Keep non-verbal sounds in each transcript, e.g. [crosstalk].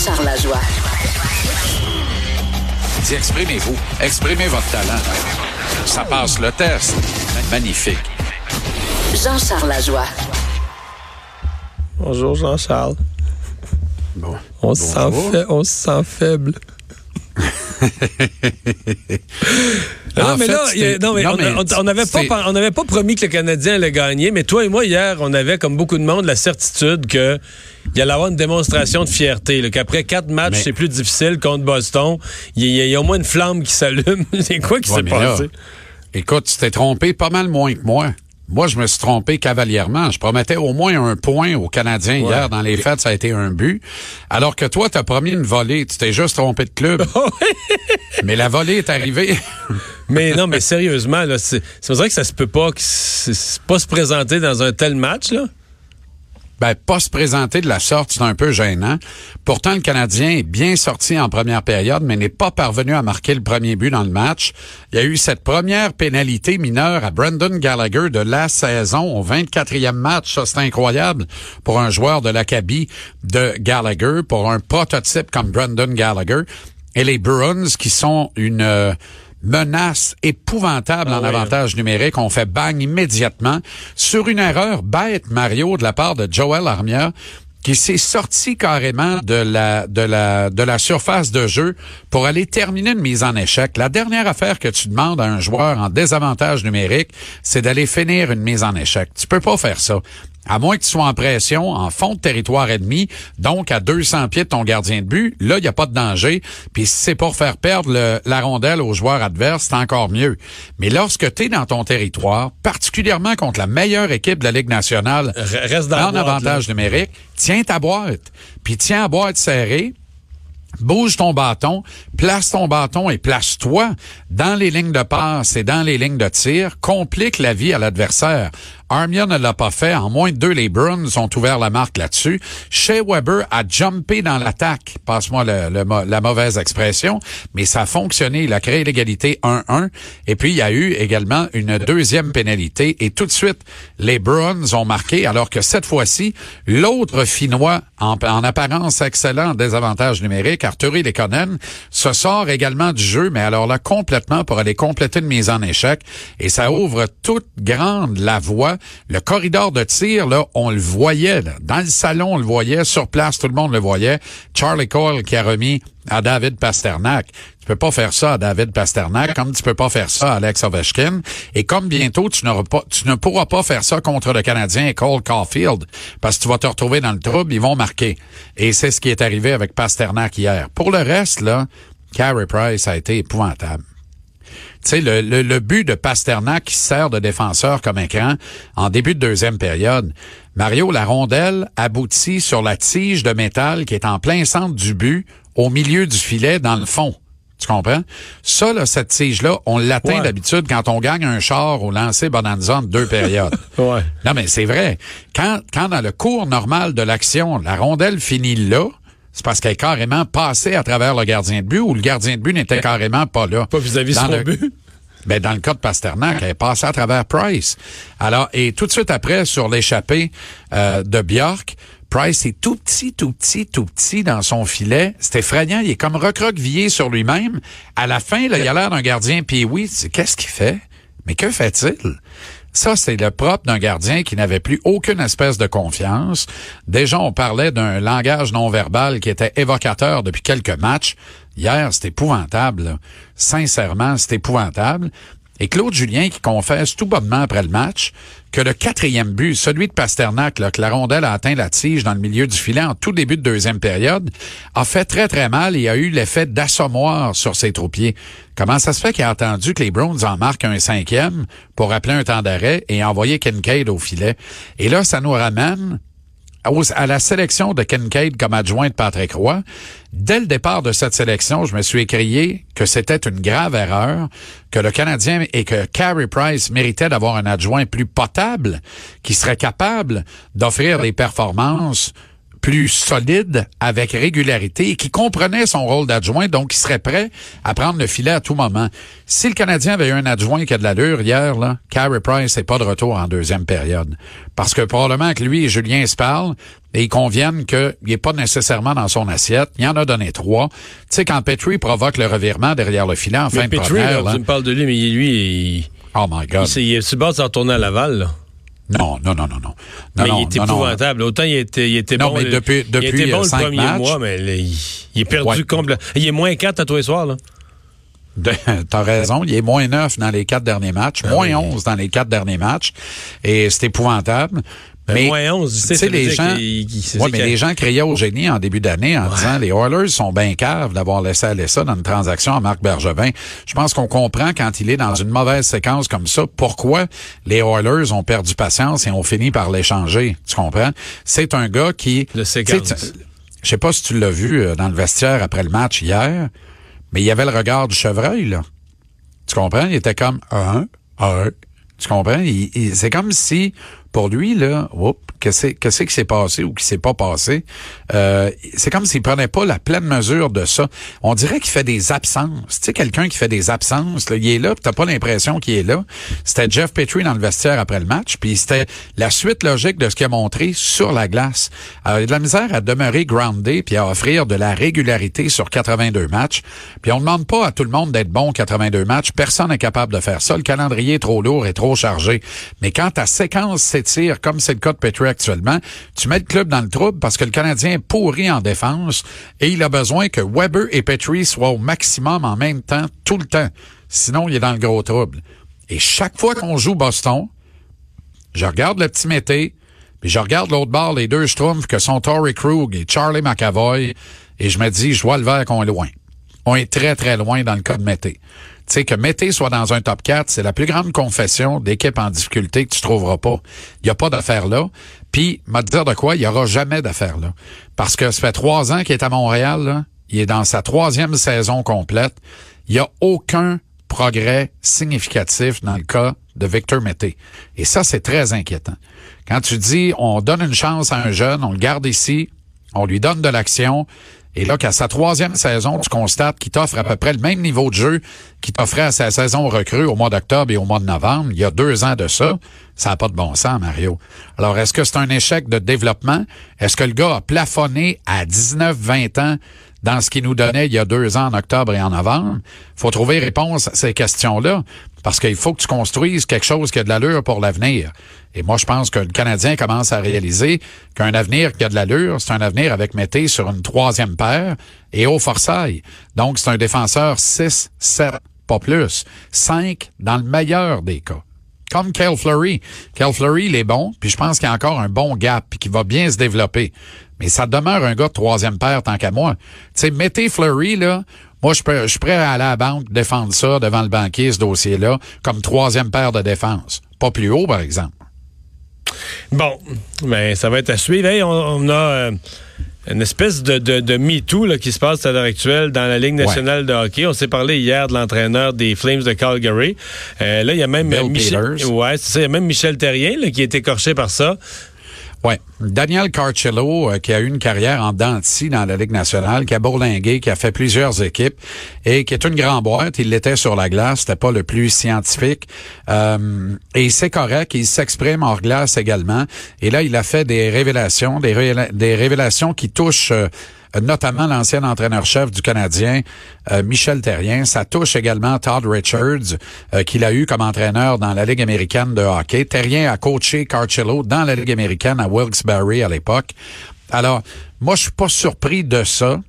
Jean-Charles Lajoie. Dis, exprimez-vous. Exprimez votre talent. Ça passe le test. Magnifique. Jean-Charles Lajoie. Bonjour Jean-Charles. Bon. On, se sent fa- on se sent faible. [laughs] Non, mais fait, là, a- non, mais non, on- mais on- on n'avait pas, on pas promis que le Canadien allait gagner, mais toi et moi, hier, on avait, comme beaucoup de monde, la certitude que il allait avoir une démonstration de fierté, qu'après quatre matchs, Mais- c'est plus difficile contre Boston. Il y, a- il y a au moins une flamme qui s'allume. [laughs] c'est quoi qui Ouais, s'est là, passé? Écoute, tu t'es trompé pas mal moins que moi. Moi, je me suis trompé cavalièrement. Je promettais au moins un point aux Canadiens hier. Dans les fêtes, ça a été un but. Alors que toi, t'as promis une volée. Tu t'es juste trompé de club. [laughs] mais la volée est arrivée. [laughs] mais non, mais sérieusement, là, c'est c'est vrai que ça se peut pas, que c'est- c'est pas se présenter dans un tel match, là. Ben, pas se présenter de la sorte, c'est un peu gênant. Pourtant, le Canadien est bien sorti en première période, mais n'est pas parvenu à marquer le premier but dans le match. Il y a eu cette première pénalité mineure à Brendan Gallagher de la saison au 24e match. Ça, c'est incroyable pour un joueur de l'Acadie de Gallagher, pour un prototype comme Brendan Gallagher. Et les Bruins, qui sont une... euh, menace épouvantable en oui, avantage numérique. On fait bang immédiatement sur une erreur bête, Mario, de la part de Joel Armia qui s'est sorti carrément de la de la de la surface de jeu pour aller terminer une mise en échec. La dernière affaire que tu demandes à un joueur en désavantage numérique, c'est d'aller finir une mise en échec. Tu peux pas faire ça. À moins que tu sois en pression, en fond de territoire ennemi, donc à 200 pieds de ton gardien de but, là, il n'y a pas de danger. Puis si c'est pour faire perdre le- la rondelle au joueur adverse, c'est encore mieux. Mais lorsque tu es dans ton territoire, particulièrement contre la meilleure équipe de la Ligue nationale, reste dans en boîte, avantage numérique, tiens ta boîte. Puis tiens la boîte serrée. Bouge ton bâton, place ton bâton et place-toi dans les lignes de passe et dans les lignes de tir, complique la vie à l'adversaire. Armia ne l'a pas fait. En moins de deux, les Bruins ont ouvert la marque là-dessus. Shea Weber a jumpé dans l'attaque. Passe-moi la mauvaise expression, mais ça a fonctionné. Il a créé l'égalité 1-1. Et puis, il y a eu également une deuxième pénalité. Et tout de suite, les Bruins ont marqué, alors que cette fois-ci, l'autre Finnois, en, en apparence excellent en désavantage numérique, Arturi Lekonen, se sort également du jeu, mais alors là, complètement pour aller compléter une mise en échec. Et ça ouvre toute grande la voie. Le corridor de tir, là, on le voyait. là. Dans le salon, on le voyait. Sur place, tout le monde le voyait. Charlie Cole qui a remis à David Pasternak. Tu peux pas faire ça à David Pasternak, comme tu peux pas faire ça à Alex Ovechkin. Et comme bientôt, tu, ne pourras pas faire ça contre le Canadien Cole Caulfield, parce que tu vas te retrouver dans le trouble, ils vont marquer. Et c'est ce qui est arrivé avec Pasternak hier. Pour le reste, là, Carey Price a été épouvantable. Tu sais, le, le, le but de Pasternak qui sert de défenseur comme écran en début de deuxième période, Mario, la rondelle aboutit sur la tige de métal qui est en plein centre du but, au milieu du filet, dans le fond. Tu comprends? Ça, là, cette tige-là, on l'atteint Ouais. d'habitude quand on gagne un char au lancer bonanza en deux périodes. [laughs] Ouais. Non, mais c'est vrai. Quand, quand dans le cours normal de l'action, la rondelle finit là, c'est parce qu'elle est carrément passée à travers le gardien de but ou le gardien de but n'était carrément pas là. Pas vis-à-vis Dans son le- but? Ben, dans le cas de Pasternak, elle est passée à travers Price. Alors, et tout de suite après, sur l'échappée euh, de Bjork, Price est tout petit, tout petit, tout petit dans son filet. C'est effrayant. Il est comme recroquevillé sur lui-même. À la fin, là, il a l'air d'un gardien. Puis oui, qu'est-ce qu'il fait? Mais que fait-il? Ça, c'est le propre d'un gardien qui n'avait plus aucune espèce de confiance. Déjà, on parlait d'un langage non verbal qui était évocateur depuis quelques matchs. Hier, c'était épouvantable. Sincèrement, c'était épouvantable. Et Claude Julien qui confesse tout bonnement après le match que le quatrième but, celui de Pasternak, là, que la rondelle a atteint la tige dans le milieu du filet en tout début de deuxième période, a fait très très mal et a eu l'effet d'assommoir sur ses troupiers. Comment ça se fait qu'il a attendu que les Browns en marquent un cinquième pour appeler un temps d'arrêt et envoyer Kincaid au filet? Et là, ça nous ramène à la sélection de Kincaid comme adjoint de Patrick Roy. Dès le départ de cette sélection, je me suis écrié que c'était une grave erreur, que le Canadien et que Carey Price méritait d'avoir un adjoint plus potable, qui serait capable d'offrir des performances plus solide, avec régularité, et qui comprenait son rôle d'adjoint, donc qui serait prêt à prendre le filet à tout moment. Si le Canadien avait eu un adjoint qui a de l'allure hier, là, Carey Price n'est pas de retour en deuxième période. Parce que probablement que lui et Julien se parlent, et ils conviennent qu'il n'est pas nécessairement dans son assiette. Il en a donné trois. Tu sais, quand Petrie provoque le revirement derrière le filet en fin de première... Là, tu me parles de lui, mais lui, il... Oh my God. Il, il est retourner à Laval, là. Non, non, non, non, non. mais non, il est non, épouvantable. Autant il était, il était non, bon. mais depuis, depuis il était bon cinq le premier matchs, mois, mais il, il, est perdu Ouais. complètement. Il est moins 4 à tous les soirs, là. [laughs] T'as raison, il est moins 9 dans les quatre derniers matchs, moins oui. 11 dans les quatre derniers matchs, et c'est épouvantable. Ben, mais moins 11, tu sais, les gens, ouais, mais les gens criaient au génie en début d'année en disant les Oilers sont bien caves d'avoir laissé aller ça dans une transaction à Marc Bergevin. Je pense qu'on comprend quand il est dans une mauvaise séquence comme ça, pourquoi les Oilers ont perdu patience et ont fini par l'échanger. Tu comprends? C'est un gars qui... Sais, séquence. Je sais pas si tu l'as vu euh, dans le vestiaire après le match hier, mais il y avait le regard du chevreuil, là. Tu comprends? Il était comme un, un. Tu comprends? C'est comme si, pour lui, là, qu'est-ce qu'est-ce qui s'est passé ou qui s'est pas passé? Euh, c'est comme s'il prenait pas la pleine mesure de ça. On dirait qu'il fait des absences. Tu sais, quelqu'un qui fait des absences, là, il est là, puis t'as pas l'impression qu'il est là. C'était Jeff Petrie dans le vestiaire après le match, puis c'était la suite logique de ce qu'il a montré sur la glace. Alors, il a de la misère à demeurer groundé puis à offrir de la régularité sur 82 matchs. Puis on demande pas à tout le monde d'être bon 82 matchs. Personne n'est capable de faire ça. Le calendrier est trop lourd et trop chargé. Mais quand ta séquence s'étire, comme c'est le cas de Petrie actuellement, tu mets le club dans le trouble parce que le Canadien est pourri en défense et il a besoin que Weber et Petrie soient au maximum en même temps, tout le temps. Sinon, il est dans le gros trouble. Et chaque fois qu'on joue Boston, je regarde le petit Mété, puis je regarde l'autre bord, les deux Schtroumpfs que sont Tory Krug et Charlie McAvoy, et je me dis, je vois le vert qu'on est loin. On est très, très loin dans le cas de Mété. Sais, que Mété soit dans un top 4, c'est la plus grande confession d'équipe en difficulté que tu trouveras pas. Il n'y a pas d'affaire là. Puis, m'a dire de quoi, il y aura jamais d'affaire là. Parce que ça fait trois ans qu'il est à Montréal. Il est dans sa troisième saison complète. Il n'y a aucun progrès significatif dans le cas de Victor Mété. Et ça, c'est très inquiétant. Quand tu dis, on donne une chance à un jeune, on le garde ici, on lui donne de l'action, et là, qu'à sa troisième saison, tu constates qu'il t'offre à peu près le même niveau de jeu qu'il t'offrait à sa saison recrue au mois d'octobre et au mois de novembre, il y a deux ans de ça, ça n'a pas de bon sens, Mario. Alors, est-ce que c'est un échec de développement? Est-ce que le gars a plafonné à 19, 20 ans dans ce qu'il nous donnait il y a deux ans en octobre et en novembre? faut trouver réponse à ces questions-là parce qu'il faut que tu construises quelque chose qui a de l'allure pour l'avenir. Et moi, je pense que le Canadien commence à réaliser qu'un avenir qui a de l'allure, c'est un avenir avec Mété sur une troisième paire et au Forsyth. Donc, c'est un défenseur 6, 7, pas plus. 5 dans le meilleur des cas. Comme Kel Fleury. Kel Fleury, il est bon, puis je pense qu'il y a encore un bon gap, puis qu'il va bien se développer. Mais ça demeure un gars de troisième paire tant qu'à moi. Tu sais, mettez Fleury, là, moi, je, peux- suis à aller à la banque défendre ça devant le banquier, ce dossier-là, comme troisième paire de défense. Pas plus haut, par exemple. Bon, ben ça va être à suivre. On, on a euh, une espèce de, de, de MeToo là, qui se passe à l'heure actuelle dans la Ligue nationale de hockey. On s'est parlé hier de l'entraîneur des Flames de Calgary. Euh, là, il y a même Michel, ouais, c'est ça, il y a même Michel Terrien là, qui est écorché par ça. Ouais. Daniel Carcello, euh, qui a eu une carrière en dents de scie dans la Ligue nationale, qui a bourlingué, qui a fait plusieurs équipes et qui est une grande boîte. Il l'était sur la glace, c'était pas le plus scientifique. Euh, et c'est correct, il s'exprime hors glace également. Et là, il a fait des révélations, des, révéla- des révélations qui touchent euh, notamment l'ancien entraîneur-chef du Canadien, euh, Michel Terrien. Ça touche également Todd Richards, euh, qu'il a eu comme entraîneur dans la Ligue américaine de hockey. Terrien a coaché Carcello dans la Ligue américaine à Wilkes-Barre à l'époque. Alors, moi, je suis pas surpris de ça.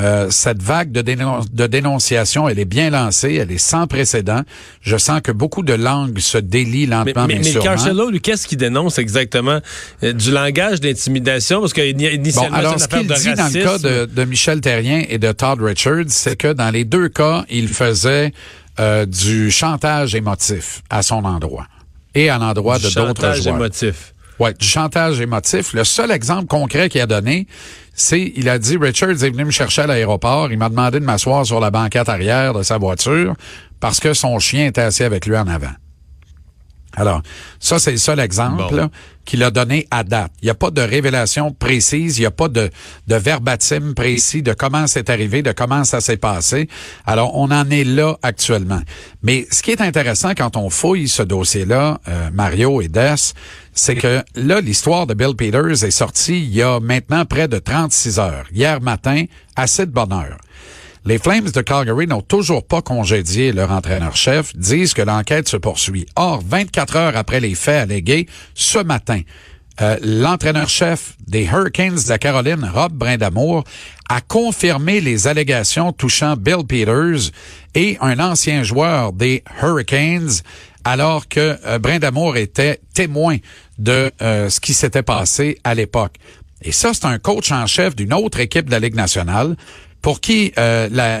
Euh, cette vague de, dénon- de dénonciation, elle est bien lancée, elle est sans précédent. Je sens que beaucoup de langues se délient Mais, lentement, mais, mais, mais sûrement. Carcelo, lui, qu'est-ce qu'il dénonce exactement? Euh, du langage d'intimidation? Parce Bon, qu'initialement, alors, c'est ce qu'il dit dans le cas de, de Michel Terrien et de Todd Richards, c'est que dans les deux cas, il faisait euh, du chantage émotif à son endroit et à l'endroit de Du d'autres chantage joueurs. émotif. Ouais, du chantage émotif. Le seul exemple concret qu'il a donné, c'est il a dit Richards est venu me chercher à l'aéroport, il m'a demandé de m'asseoir sur la banquette arrière de sa voiture parce que son chien était assis avec lui en avant. Alors, ça, c'est le seul exemple qu'il a donné à date. Il n'y a pas de révélation précise, il n'y a pas de, de verbatim précis de comment c'est arrivé, de comment ça s'est passé. Alors, on en est là actuellement. Mais ce qui est intéressant quand on fouille ce dossier-là, euh, Mario et Des, c'est que là, l'histoire de Bill Peters est sortie il y a maintenant près de 36 heures. Hier matin, assez de bonne heure. Les Flames de Calgary n'ont toujours pas congédié leur entraîneur-chef, disent que l'enquête se poursuit. Or, 24 heures après les faits allégués, ce matin, euh, l'entraîneur-chef des Hurricanes de la Caroline, Rob Brindamour, a confirmé les allégations touchant Bill Peters et un ancien joueur des Hurricanes, alors que euh, Brindamour était témoin de euh, ce qui s'était passé à l'époque. Et ça, c'est un coach en chef d'une autre équipe de la Ligue nationale pour qui euh, la,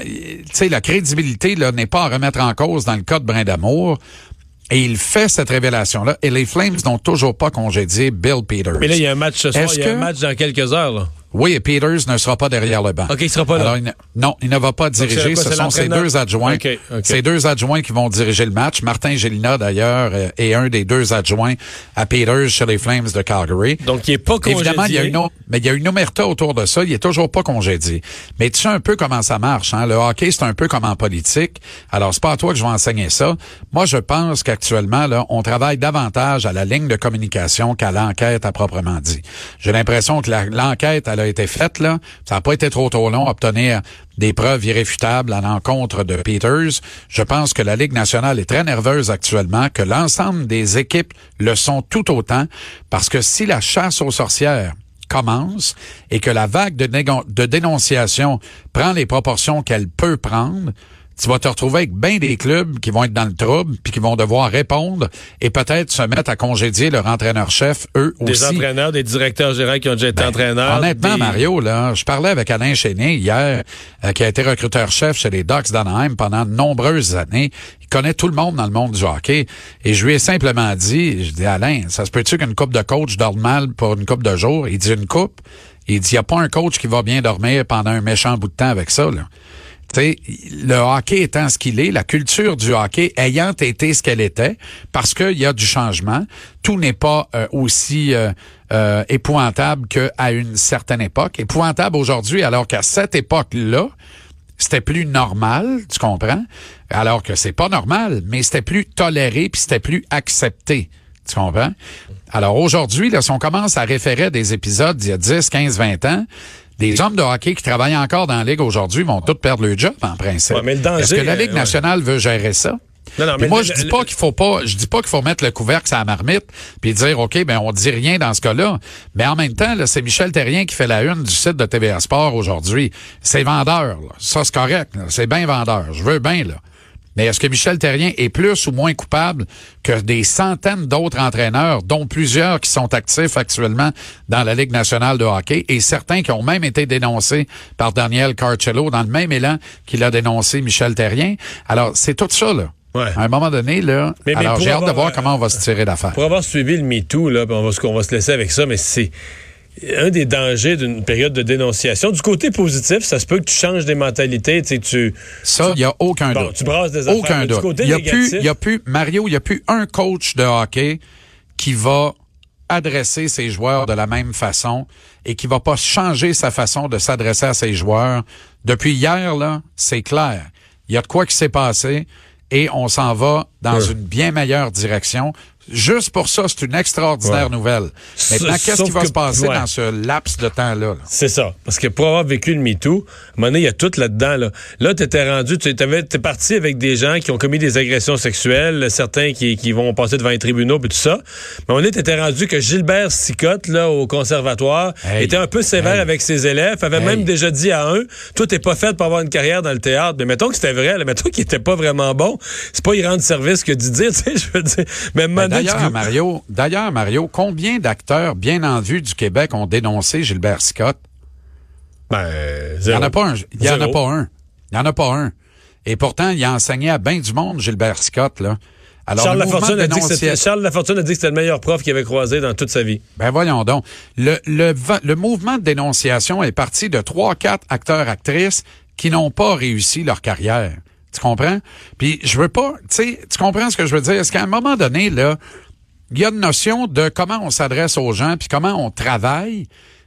la crédibilité n'est pas à remettre en cause dans le cas de Brin d'Amour. Et il fait cette révélation-là. Et les Flames n'ont toujours pas congédié Bill Peters. Mais là, il y a un match ce soir, il y a un match dans quelques heures. Là. Oui, et Peters ne sera pas derrière le banc. OK, il sera pas là. non, il ne va pas diriger. Ce sont ses deux adjoints. Okay, Ces deux adjoints qui vont diriger le match. Martin Gélina, d'ailleurs, euh, est un des deux adjoints à Peters chez les Flames de Calgary. Donc, il est pas congédié. Évidemment, il y a une, mais il y a une omerta autour de ça. Il est toujours pas congédié. Mais tu sais un peu comment ça marche. Hein? Le hockey, c'est un peu comme en politique. Alors, c'est pas à toi que je vais enseigner ça. Moi, je pense qu'actuellement, là, on travaille davantage à la ligne de communication qu'à l'enquête à proprement dit. J'ai l'impression que l'enquête, elle a été faite, là. Ça n'a pas été trop trop long à obtenir des preuves irréfutables à l'encontre de Peters. Je pense que la Ligue nationale est très nerveuse actuellement, que l'ensemble des équipes le sont tout autant, parce que si la chasse aux sorcières commence et que la vague de, de dénonciation prend les proportions qu'elle peut prendre, tu vas te retrouver avec bien des clubs qui vont être dans le trouble puis qui vont devoir répondre et peut-être se mettre à congédier leur entraîneur-chef, eux aussi. Des entraîneurs, des directeurs gérants qui ont déjà été ben, entraîneurs. Honnêtement, Mario, là, je parlais avec Alain Chénier hier, euh, qui a été recruteur-chef chez les Ducks d'Anaheim pendant de nombreuses années. Il connaît tout le monde dans le monde du hockey. Et je lui ai simplement dit, je dis, Alain, ça se peut-tu qu'une coupe de coach dorme mal pour une coupe de jours? Il dit, une coupe? Il dit, il n'y a pas un coach qui va bien dormir pendant un méchant bout de temps avec ça, là le hockey étant ce qu'il est, la culture du hockey ayant été ce qu'elle était, parce qu'il y a du changement, tout n'est pas euh, aussi euh, euh, épouvantable qu'à une certaine époque. Épouvantable aujourd'hui, alors qu'à cette époque-là, c'était plus normal, tu comprends? Alors que c'est pas normal, mais c'était plus toléré puis c'était plus accepté. Tu comprends? Alors aujourd'hui, si on commence à référer des épisodes d'il y a 10, 15, 20 ans, des hommes de hockey qui travaillent encore dans la Ligue aujourd'hui vont tous perdre leur job, en principe. Est-ce que la Ligue nationale veut gérer ça? Non, non, mais moi, je dis pas qu'il faut pas, je dis pas qu'il faut mettre le couvercle à la marmite puis dire, OK, ben, on dit rien dans ce cas-là. Mais en même temps, c'est Michel Terrien qui fait la une du site de TVA Sport aujourd'hui. C'est vendeur, là. Ça, c'est correct, C'est bien vendeur. Je veux bien, là. Mais est-ce que Michel Terrien est plus ou moins coupable que des centaines d'autres entraîneurs, dont plusieurs qui sont actifs actuellement dans la Ligue nationale de hockey et certains qui ont même été dénoncés par Daniel Carcello dans le même élan qu'il a dénoncé Michel Terrien? Alors, c'est tout ça, là. Ouais. À un moment donné, là. alors, j'ai hâte de voir comment on va se tirer d'affaire. Pour avoir suivi le MeToo, là, on va, on va se laisser avec ça, mais c'est un des dangers d'une période de dénonciation. Du côté positif, ça se peut que tu changes des mentalités. Tu, tu ça, il n'y a aucun doute. Tu brasses des aucun affaires. doute. Du côté y a plus, y a plus, Mario, il n'y a plus un coach de hockey qui va adresser ses joueurs de la même façon et qui va pas changer sa façon de s'adresser à ses joueurs. Depuis hier, là, c'est clair. Il y a de quoi qui s'est passé et on s'en va dans une bien meilleure direction. Juste pour ça, c'est une extraordinaire nouvelle. Maintenant, qu'est-ce qui va se passer dans ce laps de temps-là? C'est ça. Parce que pour avoir vécu le MeToo, à un moment donné, il y a tout là-dedans. Là, là tu étais rendu, tu es parti avec des gens qui ont commis des agressions sexuelles, certains qui, qui vont passer devant les tribunaux et tout ça. Mais on était rendu que Gilbert Sicotte, là, au conservatoire, était un peu sévère avec ses élèves, avait même déjà dit à un, toi, t'es pas fait pour avoir une carrière dans le théâtre. Mais mettons que c'était vrai, là, mettons qu'il était pas vraiment bon. C'est pas y rendre service que d'y dire, [laughs] tu sais, je veux dire. Mais D'ailleurs, Mario, d'ailleurs, Mario, combien d'acteurs bien en vue du Québec ont dénoncé Gilbert Scott? Ben, il n'y en a pas un. Il y en a pas un. Il y en a pas un. Et pourtant, il a enseigné à bien du monde, Gilbert Scott, là. Alors, Charles, Lafortune a dit que Charles Lafortune a dit que c'était le meilleur prof qu'il avait croisé dans toute sa vie. Ben voyons donc. Le, le, le mouvement de dénonciation est parti de trois, quatre acteurs, actrices qui n'ont pas réussi leur carrière. Tu comprends? Puis je veux pas, tu sais, tu comprends ce que je veux dire? Est-ce qu'à un moment donné, là, il y a une notion de comment on s'adresse aux gens, puis comment on travaille,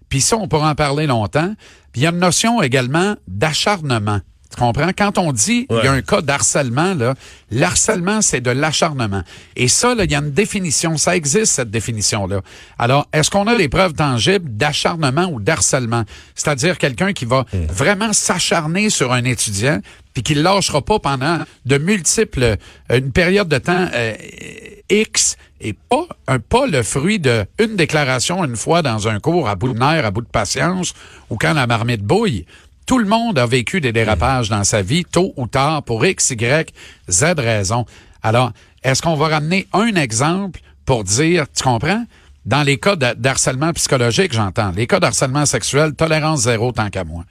puis ça, on pourra en parler longtemps. Puis il y a une notion également d'acharnement. Tu comprends? Quand on dit il y a un cas d'harcèlement, là, l'harcèlement, c'est de l'acharnement. Et ça, là, il y a une définition. Ça existe, cette définition-là. Alors, est-ce qu'on a des preuves tangibles d'acharnement ou d'harcèlement? C'est-à-dire quelqu'un qui va hmm. vraiment s'acharner sur un étudiant puis qui ne lâchera pas pendant de multiples, euh, une période de temps euh, X et pas un pas le fruit de une déclaration une fois dans un cours à bout de nerfs, à bout de patience ou quand la marmite bouille. Tout le monde a vécu des dérapages dans sa vie, tôt ou tard, pour X, Y, Z raison. Alors, est-ce qu'on va ramener un exemple pour dire, tu comprends? Dans les cas d'harcèlement psychologique, j'entends. Les cas d'harcèlement sexuel, tolérance zéro tant qu'à moi.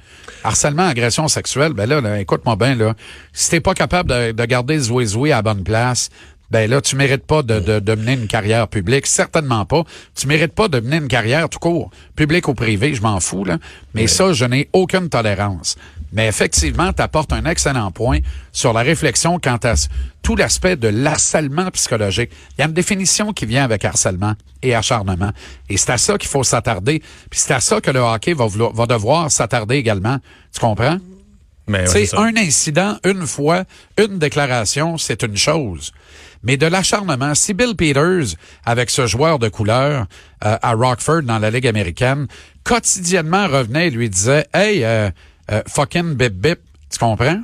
Harcèlement, agression sexuelle, ben là, écoute-moi bien, là. Si t'es pas capable de, de garder zoué à bonne place, ben là, tu mérites pas de, de, mener une carrière publique, certainement pas. Tu mérites pas de mener une carrière tout court, public ou privé, je m'en fous, là. Mais ça, je n'ai aucune tolérance. Mais effectivement, tu apportes un excellent point sur la réflexion quant à tout l'aspect de l'harcèlement psychologique. Il y a une définition qui vient avec harcèlement et acharnement. Et c'est à ça qu'il faut s'attarder. Puis c'est à ça que le hockey va, va devoir s'attarder également. Tu comprends? C'est un incident, une fois, une déclaration, c'est une chose. Mais de l'acharnement, si Bill Peters, avec ce joueur de couleur euh, à Rockford dans la Ligue américaine, quotidiennement revenait et lui disait Hey, euh, euh, fucking bip bip, tu comprends?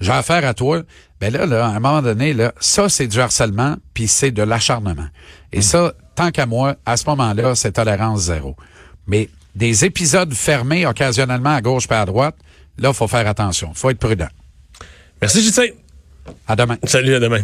J'ai affaire à toi. Ben là, là, à un moment donné, là, ça, c'est du harcèlement, puis c'est de l'acharnement. Et mm. ça, tant qu'à moi, à ce moment-là, c'est tolérance zéro. Mais des épisodes fermés occasionnellement à gauche et à droite, là, il faut faire attention. faut être prudent. Merci, JC. À demain. Salut, à demain.